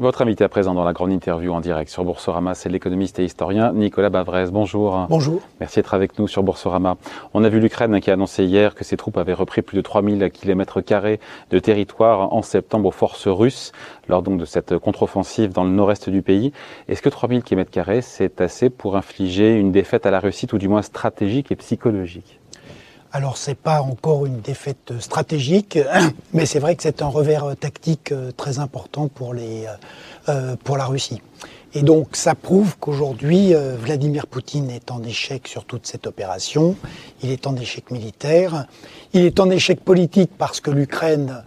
Votre invité à présent dans la grande interview en direct sur Boursorama, c'est l'économiste et historien Nicolas Bavrez. Bonjour. Bonjour. Merci d'être avec nous sur Boursorama. On a vu l'Ukraine qui a annoncé hier que ses troupes avaient repris plus de 3000 km de territoire en septembre aux forces russes lors donc de cette contre-offensive dans le nord-est du pays. Est-ce que 3000 km c'est assez pour infliger une défaite à la Russie, ou du moins stratégique et psychologique? Alors c'est pas encore une défaite stratégique, mais c'est vrai que c'est un revers tactique euh, très important pour, les, euh, euh, pour la Russie. Et donc ça prouve qu'aujourd'hui, Vladimir Poutine est en échec sur toute cette opération, il est en échec militaire, il est en échec politique parce que l'Ukraine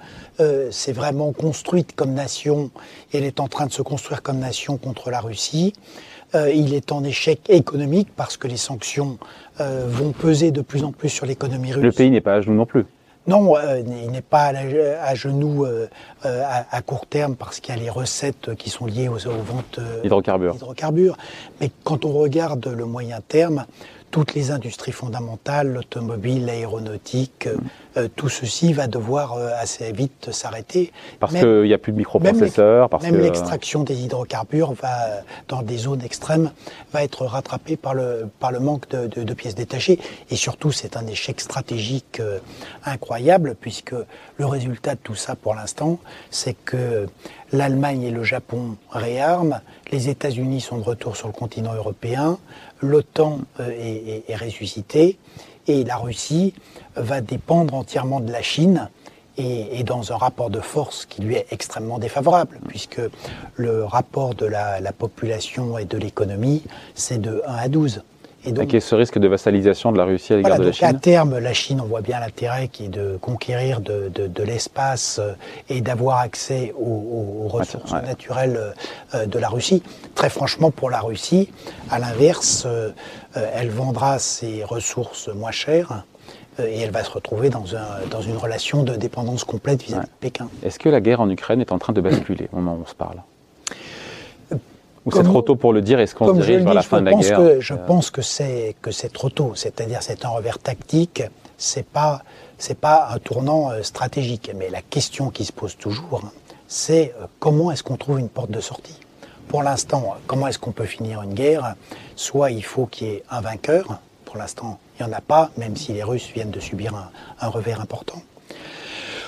s'est vraiment construite comme nation, et elle est en train de se construire comme nation contre la Russie. il est en échec économique parce que les sanctions euh, vont peser de plus en plus sur l'économie russe. Le pays n'est pas à genoux non plus. Non, euh, il n'est pas à, genoux euh, à, court terme parce qu'il y a les recettes qui sont liées aux, aux ventes d'hydrocarbures. Mais quand on regarde le moyen terme, toutes les industries fondamentales, l'automobile, l'aéronautique, euh, euh, tout ceci va devoir euh, assez vite s'arrêter. Parce qu'il n'y a plus de microprocesseurs. Même l'extraction des hydrocarbures va, dans des zones extrêmes, va être rattrapée par le, par le manque de, de, pièces détachées. Et surtout, c'est un échec stratégique incroyable, puisque le résultat de tout ça, pour l'instant, c'est que l'Allemagne et le Japon réarment, les États-Unis sont de retour sur le continent européen, l'OTAN euh, est, ressuscitée et la Russie va dépendre entièrement de la Chine et, dans un rapport de force qui lui est extrêmement défavorable, puisque le rapport de la, la population et de l'économie, c'est de 1 à 12. Et donc, ce risque de vassalisation de la Russie à l'égard de la Chine À terme, la Chine, on voit bien l'intérêt qui est de conquérir de, de, de l'espace euh, et d'avoir accès aux, aux ressources naturelles euh, de la Russie. Très franchement, pour la Russie, à l'inverse, euh, elle vendra ses ressources moins chères et elle va se retrouver dans, un, dans une relation de dépendance complète vis-à-vis de Pékin. Est-ce que la guerre en Ukraine est en train de basculer au moment où on se parle? Ou c'est trop tôt pour le dire Est-ce qu'on se dirige vers la fin de la guerre que, Je pense que c'est que c'est trop tôt. C'est-à-dire c'est un revers tactique. C'est pas c'est pas un tournant euh, stratégique. Mais la question qui se pose toujours, c'est euh, comment est-ce qu'on trouve une porte de sortie? Pour l'instant, comment est-ce qu'on peut finir une guerre? Soit il faut qu'il y ait un vainqueur. Pour l'instant, il n'y en a pas, même si les Russes viennent de subir un, un revers important.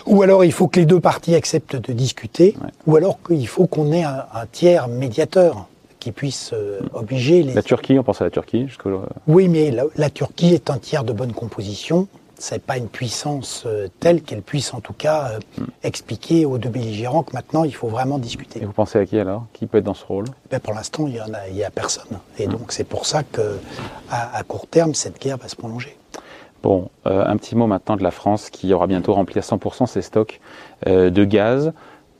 Ou alors il faut que les deux parties acceptent de discuter, ou alors qu'il faut qu'on ait un, tiers médiateur qui puisse euh, obliger les... La Turquie, on pense à la Turquie jusqu'au... Oui, mais la, Turquie est un tiers de bonne composition. C'est pas une puissance euh, telle qu'elle puisse en tout cas euh, hmm. expliquer aux deux belligérants que maintenant il faut vraiment discuter. Et vous pensez à qui alors? Qui peut être dans ce rôle? Ben Pour l'instant, il y en a, personne. Et hmm. donc c'est pour ça que à court terme, cette guerre va se prolonger. Bon, euh, un petit mot maintenant de la France qui aura bientôt rempli à 100% ses stocks euh, de gaz.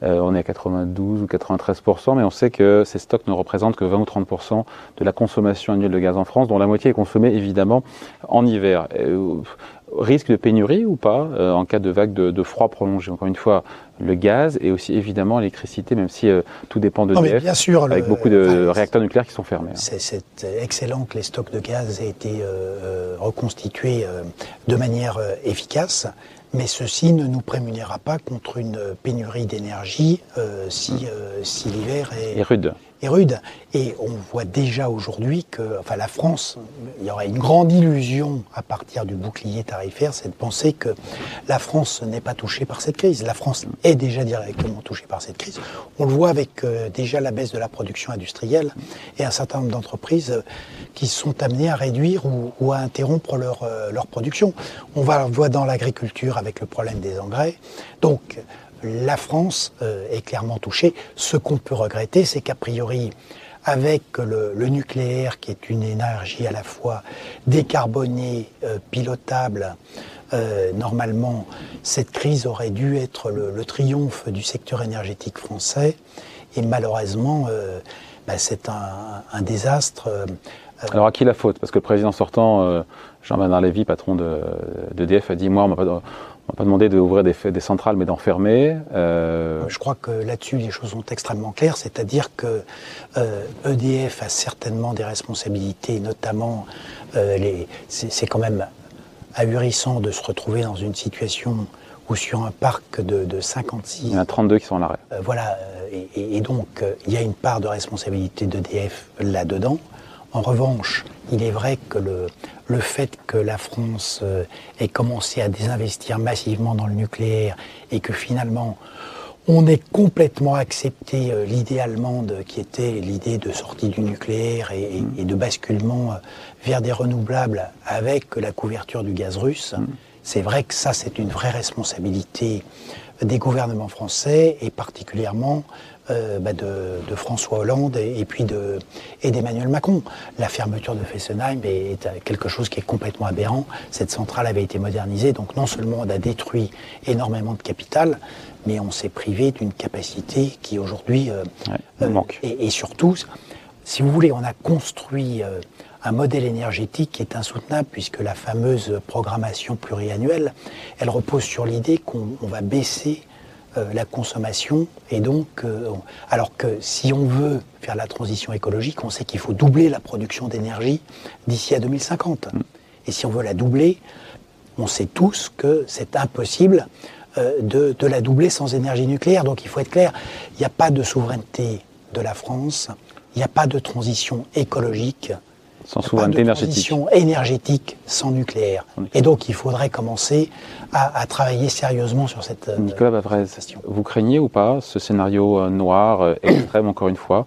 Euh, on est à 92 ou 93%, mais on sait que ces stocks ne représentent que 20 ou 30% de la consommation annuelle de gaz en France, dont la moitié est consommée évidemment en hiver risque de pénurie ou pas euh, en cas de vague de, froid prolongé? Encore une fois, le gaz et aussi évidemment l'électricité, même si euh, tout dépend de bien sûr, avec beaucoup de réacteurs nucléaires qui sont fermés. Hein. C'est excellent que les stocks de gaz aient été euh, reconstitués de manière efficace. Mais ceci ne nous prémunira pas contre une pénurie d'énergie si, mmh. si l'hiver est, rude rude. Et on voit déjà aujourd'hui que, enfin, la France, il y aurait une grande illusion à partir du bouclier tarifaire, c'est de penser que la France n'est pas touchée par cette crise. La France est déjà directement touchée par cette crise. On le voit avec euh, déjà la baisse de la production industrielle et un certain nombre d'entreprises euh, qui sont amenées à réduire ou, à interrompre leur, euh, production. On le voir dans l'agriculture avec le problème des engrais. Donc, la France euh, est clairement touchée. Ce qu'on peut regretter, c'est qu'a priori, avec le, nucléaire, qui est une énergie à la fois décarbonée, euh, pilotable, euh, normalement, cette crise aurait dû être le, triomphe du secteur énergétique français. Et malheureusement, bah, c'est un, désastre. Alors à qui la faute? Parce que le président sortant, Jean-Bernard Lévy, patron d'EDF, a dit, moi, on on va pas demander d'ouvrir des, des, centrales, mais d'en fermer. Euh... Je crois que là-dessus, les choses sont extrêmement claires, c'est-à-dire que euh, EDF a certainement des responsabilités, notamment, euh, c'est quand même ahurissant de se retrouver dans une situation où sur un parc de, de 56. Il y en a 32 qui sont à l'arrêt. Euh, voilà, et, et, donc il y a une part de responsabilité d'EDF là-dedans. En revanche, il est vrai que le, le fait que la France euh, ait commencé à désinvestir massivement dans le nucléaire et que finalement on ait complètement accepté euh, l'idée allemande qui était l'idée de sortie du nucléaire et, et de basculement euh, vers des renouvelables avec la couverture du gaz russe, c'est vrai que ça c'est une vraie responsabilité des gouvernements français et particulièrement euh, bah, de, de François Hollande et, et puis de et d'Emmanuel Macron. La fermeture de Fessenheim est quelque chose qui est complètement aberrant. Cette centrale avait été modernisée, donc non seulement on a détruit énormément de capital, mais on s'est privé d'une capacité qui aujourd'hui euh, Ouais, il manque. et, et surtout, si vous voulez, on a construit euh, un modèle énergétique qui est insoutenable puisque la fameuse programmation pluriannuelle, elle repose sur l'idée qu'on on va baisser euh, la consommation et donc, euh, alors que si on veut faire la transition écologique, on sait qu'il faut doubler la production d'énergie d'ici à 2050. Et si on veut la doubler, on sait tous que c'est impossible euh, de, de la doubler sans énergie nucléaire. Donc il faut être clair, il n'y a pas de souveraineté de la France, il n'y a pas de transition écologique, Sans il n'y a souveraineté pas de énergétique. transition énergétique sans nucléaire. Sans nucléaire. Et donc il faudrait commencer à, à travailler sérieusement sur cette euh, Nicolas Bavrez, question. vous craignez ou pas ce scénario euh, noir, euh, extrême encore une fois,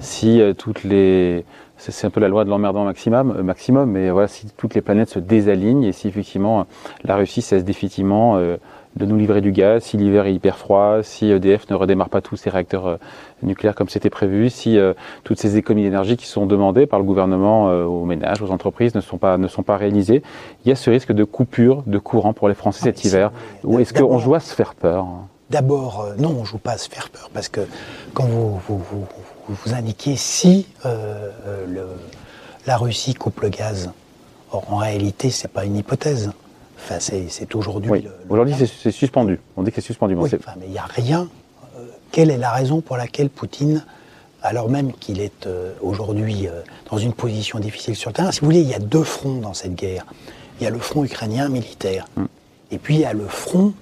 si toutes les... C'est un peu la loi de l'emmerdant maximum, maximum, mais voilà, si toutes les planètes se désalignent et si effectivement la Russie cesse définitivement euh, de nous livrer du gaz, si l'hiver est hyper froid, si EDF ne redémarre pas tous ses réacteurs euh, nucléaires comme c'était prévu, si euh, toutes ces économies d'énergie qui sont demandées par le gouvernement euh, aux ménages, aux entreprises ne sont pas ne sont pas réalisées, il y a ce risque de coupure de courant pour les Français Ah, cet si hiver. Ou est-ce qu'on joue à se faire peur hein? D'abord, euh, non, on joue pas à se faire peur parce que quand vous vous, vous, vous- vous indiquez si le- la Russie coupe le gaz, or en réalité c'est pas une hypothèse. Enfin, c'est aujourd'hui. Oui. Aujourd'hui, c'est suspendu. On dit que c'est suspendu. Oui, enfin, mais il n'y a rien. Euh, quelle est la raison pour laquelle Poutine, alors même qu'il est euh, aujourd'hui euh, dans une position difficile sur le terrain, si vous voulez, il y a deux fronts dans cette guerre. Il y a le front ukrainien militaire, et puis il y a le front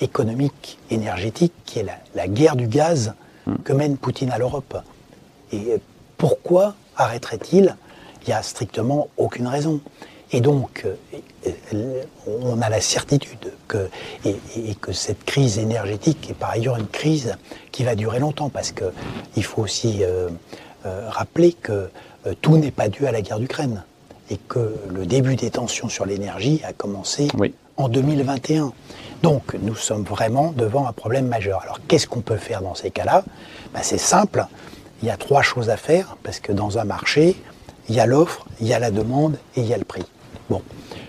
économique, énergétique, qui est la, la guerre du gaz que mène Poutine à l'Europe. Et pourquoi arrêterait-il? Il n'y a strictement aucune raison. Et donc, euh, euh, on a la certitude que, et, et que cette crise énergétique est par ailleurs une crise qui va durer longtemps, parce qu'il faut aussi euh, euh, rappeler que euh, tout n'est pas dû à la guerre d'Ukraine, et que le début des tensions sur l'énergie a commencé Oui. en 2021. Donc nous sommes vraiment devant un problème majeur. Alors qu'est-ce qu'on peut faire dans ces cas-là? Ben, C'est simple, il y a trois choses à faire, parce que dans un marché, il y a l'offre, il y a la demande et il y a le prix. Bon,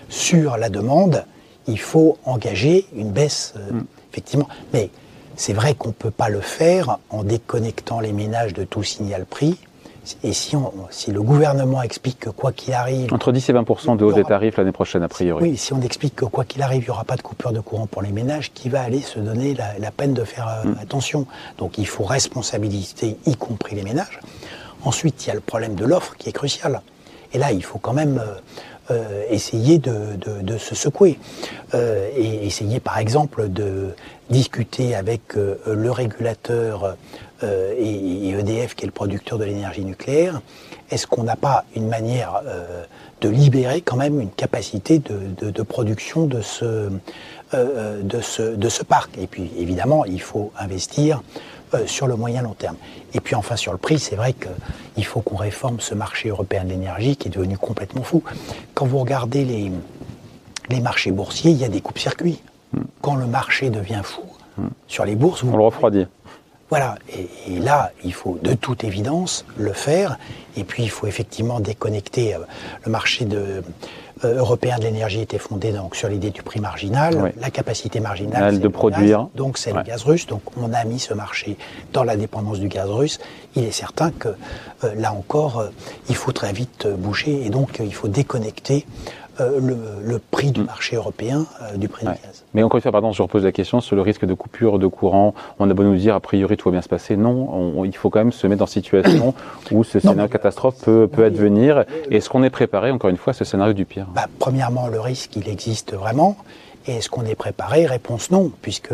sur la demande, il faut engager une baisse, euh, effectivement. Mais c'est vrai qu'on ne peut pas le faire en déconnectant les ménages de tout signal prix. Et si, on- si le gouvernement explique que quoi qu'il arrive, Entre 10 et 20% de hausse des tarifs l'année prochaine, a priori. oui, si on explique que quoi qu'il arrive, il n'y aura pas de coupure de courant pour les ménages, qui va aller se donner la, la peine de faire euh, attention Donc il faut responsabiliser, y compris les ménages. Ensuite, il y a le problème de l'offre qui est crucial. Et là, il faut quand même euh, euh, essayer de, de- se secouer. Euh, et essayer, par exemple, de discuter avec euh, le régulateur et, EDF, qui est le producteur de l'énergie nucléaire. Est-ce qu'on n'a pas une manière de libérer quand même une capacité de, de- production de ce, ce, de ce parc? Et puis, évidemment, il faut investir euh, sur le moyen long terme. Et puis enfin sur le prix, c'est vrai qu'il faut qu'on réforme ce marché européen de l'énergie qui est devenu complètement fou. Quand vous regardez les, les marchés boursiers, il y a des coupes-circuits. Quand le marché devient fou, sur les bourses, vous On le refroidit. voilà, et, et là, il faut de toute évidence le faire. Et puis, il faut effectivement déconnecter. euh, le marché de, européen de l'énergie était fondé donc sur l'idée du prix marginal. Oui. La capacité marginale, de produire. gaz, donc c'est Ouais. le gaz russe. Donc, on a mis ce marché dans la dépendance du gaz russe. Il est certain que euh, là encore, euh, il faut très vite euh, bouger. Et donc, euh, il faut déconnecter euh, le, prix du mm. marché européen euh, du prix du gaz. Mais encore une fois, pardon, je repose la question sur le risque de coupure de courant. On a beau nous dire, a priori, tout va bien se passer. Non, il faut quand même se mettre dans une situation où ce scénario catastrophe peut, peut advenir. Est-ce qu'on est préparé, encore une fois, à ce scénario du pire? Bah, Premièrement, le risque, il existe vraiment. Et est-ce qu'on est préparé? Réponse non, puisque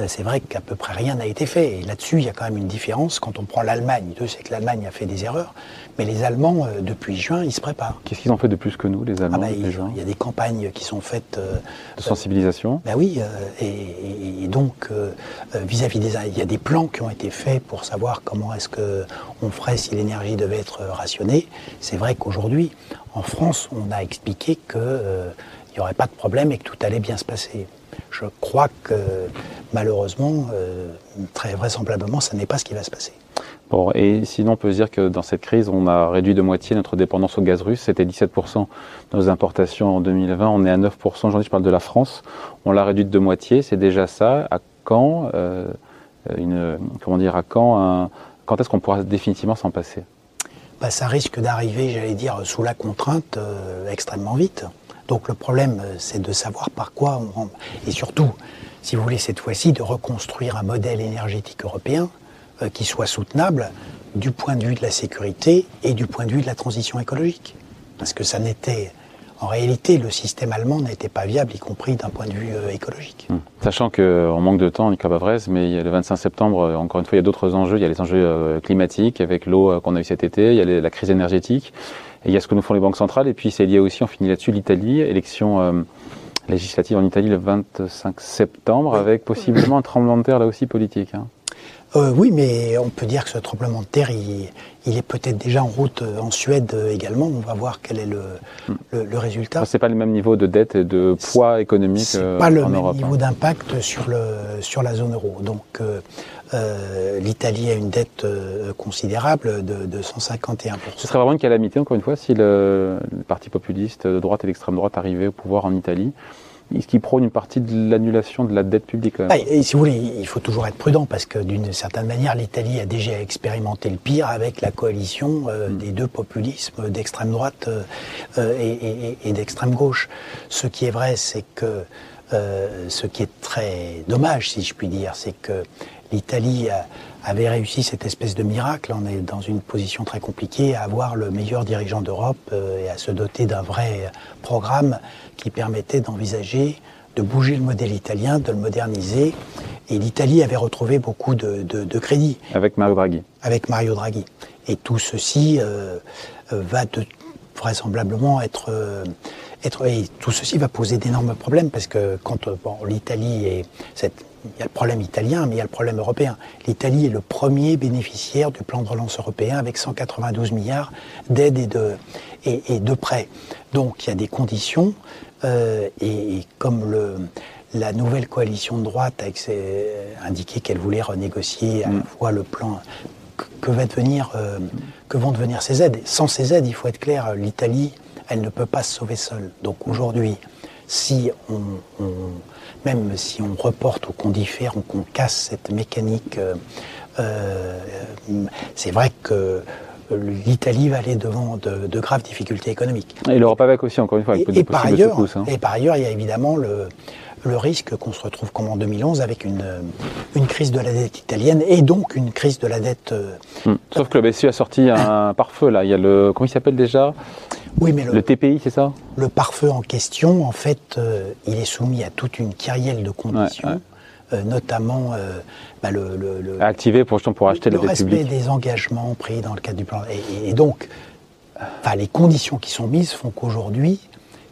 euh, c'est vrai qu'à peu près rien n'a été fait. Et là-dessus, il y a quand même une différence. Quand on prend l'Allemagne, Dieu sait que l'Allemagne a fait des erreurs, mais les Allemands, euh, depuis juin, ils se préparent. Qu'est-ce qu'ils ont fait de plus que nous, les Allemands ah bah, Il y a des campagnes qui sont faites. Euh, de sensibilisation Ben oui, et, donc, vis-à-vis des. Il y a des plans qui ont été faits pour savoir comment est-ce qu'on ferait si l'énergie devait être rationnée. C'est vrai qu'aujourd'hui, en France, on a expliqué qu'il n'y aurait pas de problème et que tout allait bien se passer. Je crois que malheureusement, euh, très vraisemblablement, ce n'est pas ce qui va se passer. Bon, et sinon, on peut se dire que dans cette crise, on a réduit de moitié notre dépendance au gaz russe. C'était 17% de nos importations en 2020. On est à 9%. Aujourd'hui, je parle de la France. On l'a réduite de moitié. C'est déjà ça. À quand, euh, une, comment dire, à quand, quand est-ce qu'on pourra définitivement s'en passer? Bah, Ça risque d'arriver, j'allais dire, sous la contrainte euh, extrêmement vite. Donc le problème, euh, c'est de savoir par quoi on. Et surtout, si vous voulez, cette fois-ci, de reconstruire un modèle énergétique européen qui soit soutenable du point de vue de la sécurité et du point de vue de la transition écologique. Parce que ça n'était. En réalité, le système allemand n'était pas viable, y compris d'un point de vue euh, écologique. Hum. Sachant qu'on manque de temps, Nicolas Bavrez, mais le 25 septembre, encore une fois, il y a d'autres enjeux. Il y a les enjeux climatiques avec l'eau qu'on a eu cet été, il y a la crise énergétique il y a ce que nous font les banques centrales, et puis c'est lié aussi, on finit là-dessus, l'Italie, élection euh, législative en Italie le 25 septembre, avec possiblement un tremblement de terre là aussi politique. Hein. Euh, oui, mais on peut dire que ce tremblement de terre, il, est peut-être déjà en route euh, en Suède également. On va voir quel est le, hmm. le, résultat. C'est pas le même niveau de dette et de poids économique. C'est pas le même niveau hein. d'impact sur, le, sur la zone euro. Donc, euh, L'Italie a une dette euh, considérable de, 151%. Ce serait vraiment une calamité, encore une fois, si le, parti populiste de droite et d'extrême droite arrivait au pouvoir en Italie ce qui prône une partie de l'annulation de la dette publique. Et, si vous voulez, il faut toujours être prudent parce que d'une certaine manière, l'Italie a déjà expérimenté le pire avec la coalition euh, mm. des deux populismes d'extrême droite et, et d'extrême gauche. Ce qui est vrai, c'est que ce qui est très dommage, si je puis dire, c'est que l'Italie avait réussi cette espèce de miracle. On est dans une position très compliquée à avoir le meilleur dirigeant d'Europe euh, et à se doter d'un vrai programme qui permettait d'envisager de bouger le modèle italien, de le moderniser. Et l'Italie avait retrouvé beaucoup de, de, crédit. Avec Mario Draghi. Avec Mario Draghi. Et tout ceci euh, euh, va vraisemblablement être, être... Et tout ceci va poser d'énormes problèmes parce que quand l'Italie est cette il y a le problème italien, mais il y a le problème européen. L'Italie est le premier bénéficiaire du plan de relance européen avec 192 milliards d'aides et de, et, de prêts. Donc il y a des conditions, euh, et, comme le, la nouvelle coalition de droite a indiqué qu'elle voulait renégocier à la mm. fois le plan, que, va devenir, euh, que vont devenir ces aides Sans ces aides, il faut être clair, l'Italie, elle ne peut pas se sauver seule. Donc aujourd'hui, si on même si on reporte ou qu'on diffère ou qu'on casse cette mécanique, euh, euh, c'est vrai que l'Italie va aller devant de, graves difficultés économiques. Et l'Europe avec aussi, encore une fois, avec et, par ailleurs, hein. et par ailleurs, il y a évidemment le, le risque qu'on se retrouve comme en 2011 avec une, une crise de la dette italienne et donc une crise de la dette. Euh, hmm. Sauf que le BCE a sorti un pare-feu là. Il y a le comment il s'appelle déjà? Oui, mais le, TPI, c'est ça? Le pare-feu en question, en fait, euh, il est soumis à toute une kyrielle de conditions. Euh, notamment euh, bah, le, le, activé pour, pour acheter le dette respect des engagements pris dans le cadre du plan. Et, donc, les conditions qui sont mises font qu'aujourd'hui,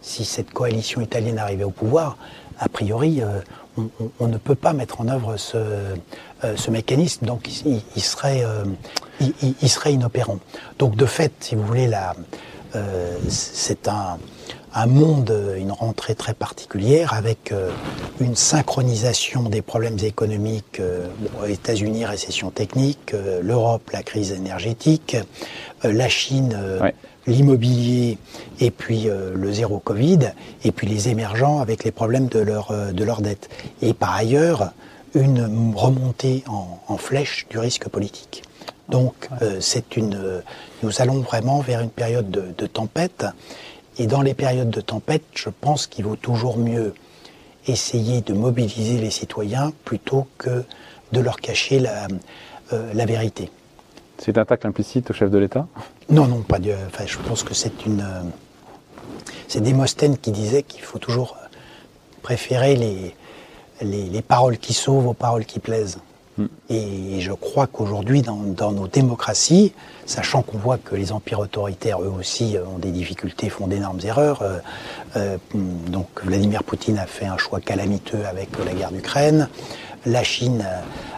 si cette coalition italienne arrivait au pouvoir, a priori, on, ne peut pas mettre en œuvre ce, ce mécanisme, donc il, serait, il, serait inopérant. Donc de fait, si vous voulez, la, euh, c'est un, monde, une rentrée très particulière avec euh, une synchronisation des problèmes économiques, euh, États-Unis, récession technique, l'Europe, la crise énergétique, la Chine, l'immobilier et puis le zéro Covid, et puis les émergents avec les problèmes de leur, de leur dette. Et par ailleurs, une remontée en flèche du risque politique. Donc, euh, c'est une, nous allons vraiment vers une période de, tempête. Et dans les périodes de tempête, je pense qu'il vaut toujours mieux essayer de mobiliser les citoyens plutôt que de leur cacher la, euh, la vérité. C'est une attaque implicite au chef de l'État? Non, non, pas de. Enfin, je pense que c'est une. euh, c'est Démosthène qui disait qu'il faut toujours préférer les, les, les paroles qui sauvent aux paroles qui plaisent. Et je crois qu'aujourd'hui, dans, dans nos démocraties, sachant qu'on voit que les empires autoritaires, eux aussi, euh, ont des difficultés, font d'énormes erreurs, euh, euh, donc Vladimir Poutine a fait un choix calamiteux avec la guerre d'Ukraine. La Chine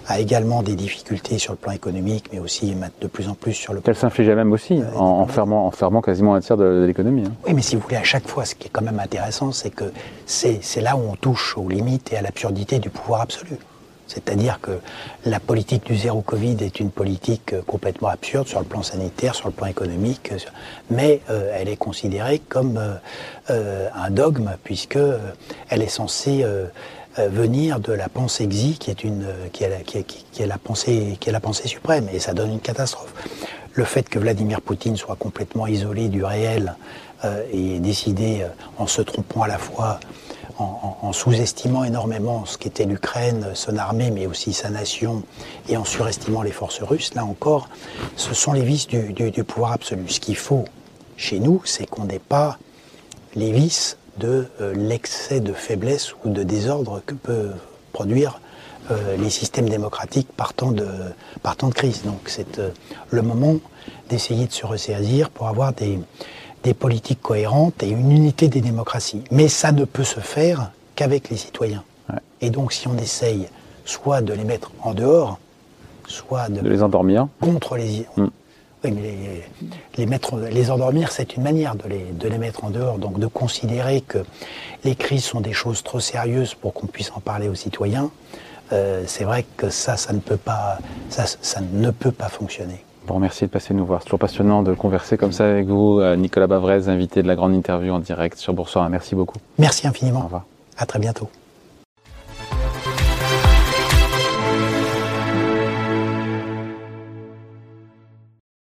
a également des difficultés sur le plan économique, mais aussi de plus en plus sur le plan Qu'elle s'inflige elle-même aussi, en, en fermant, en fermant quasiment un tiers de, de l'économie. hein. Oui, mais si vous voulez, à chaque fois, ce qui est quand même intéressant, c'est que c'est c'est là où on touche aux limites et à l'absurdité du pouvoir absolu. C'est-à-dire que la politique du zéro Covid est une politique euh, complètement absurde sur le plan sanitaire, sur le plan économique, euh, mais euh, elle est considérée comme un dogme puisque elle est censée venir de la pensée xi, qui est la, pensée, qui est la pensée suprême, et ça donne une catastrophe. Le fait que Vladimir Poutine soit complètement isolé du réel et décidé, en se trompant à la fois, en, sous-estimant énormément ce qu'était l'Ukraine, son armée, mais aussi sa nation, et en surestimant les forces russes, là encore, ce sont les vices du pouvoir absolu. Ce qu'il faut chez nous, c'est qu'on n'ait pas les vices de euh, l'excès de faiblesse ou de désordre que peut produire euh, les systèmes démocratiques partant de, partant de crise. Donc c'est euh, le moment d'essayer de se ressaisir pour avoir des, des politiques cohérentes et une unité des démocraties. Mais ça ne peut se faire qu'avec les citoyens. Ouais. Et donc si on essaye soit de les mettre en dehors, soit de, De les endormir. contre les. Mm. Oui, mais les, les mettre, les endormir, c'est une manière de les, de les mettre en dehors. Donc de considérer que les crises sont des choses trop sérieuses pour qu'on puisse en parler aux citoyens, euh, c'est vrai que ça, ça ne peut pas, ça, ça ne peut pas fonctionner. Bon, merci de passer nous voir. C'est toujours passionnant de converser comme ça avec vous. Euh, Nicolas Bavrez, invité de la grande interview en direct sur Boursorama. Merci beaucoup. Merci Au infiniment. revoir. À très bientôt.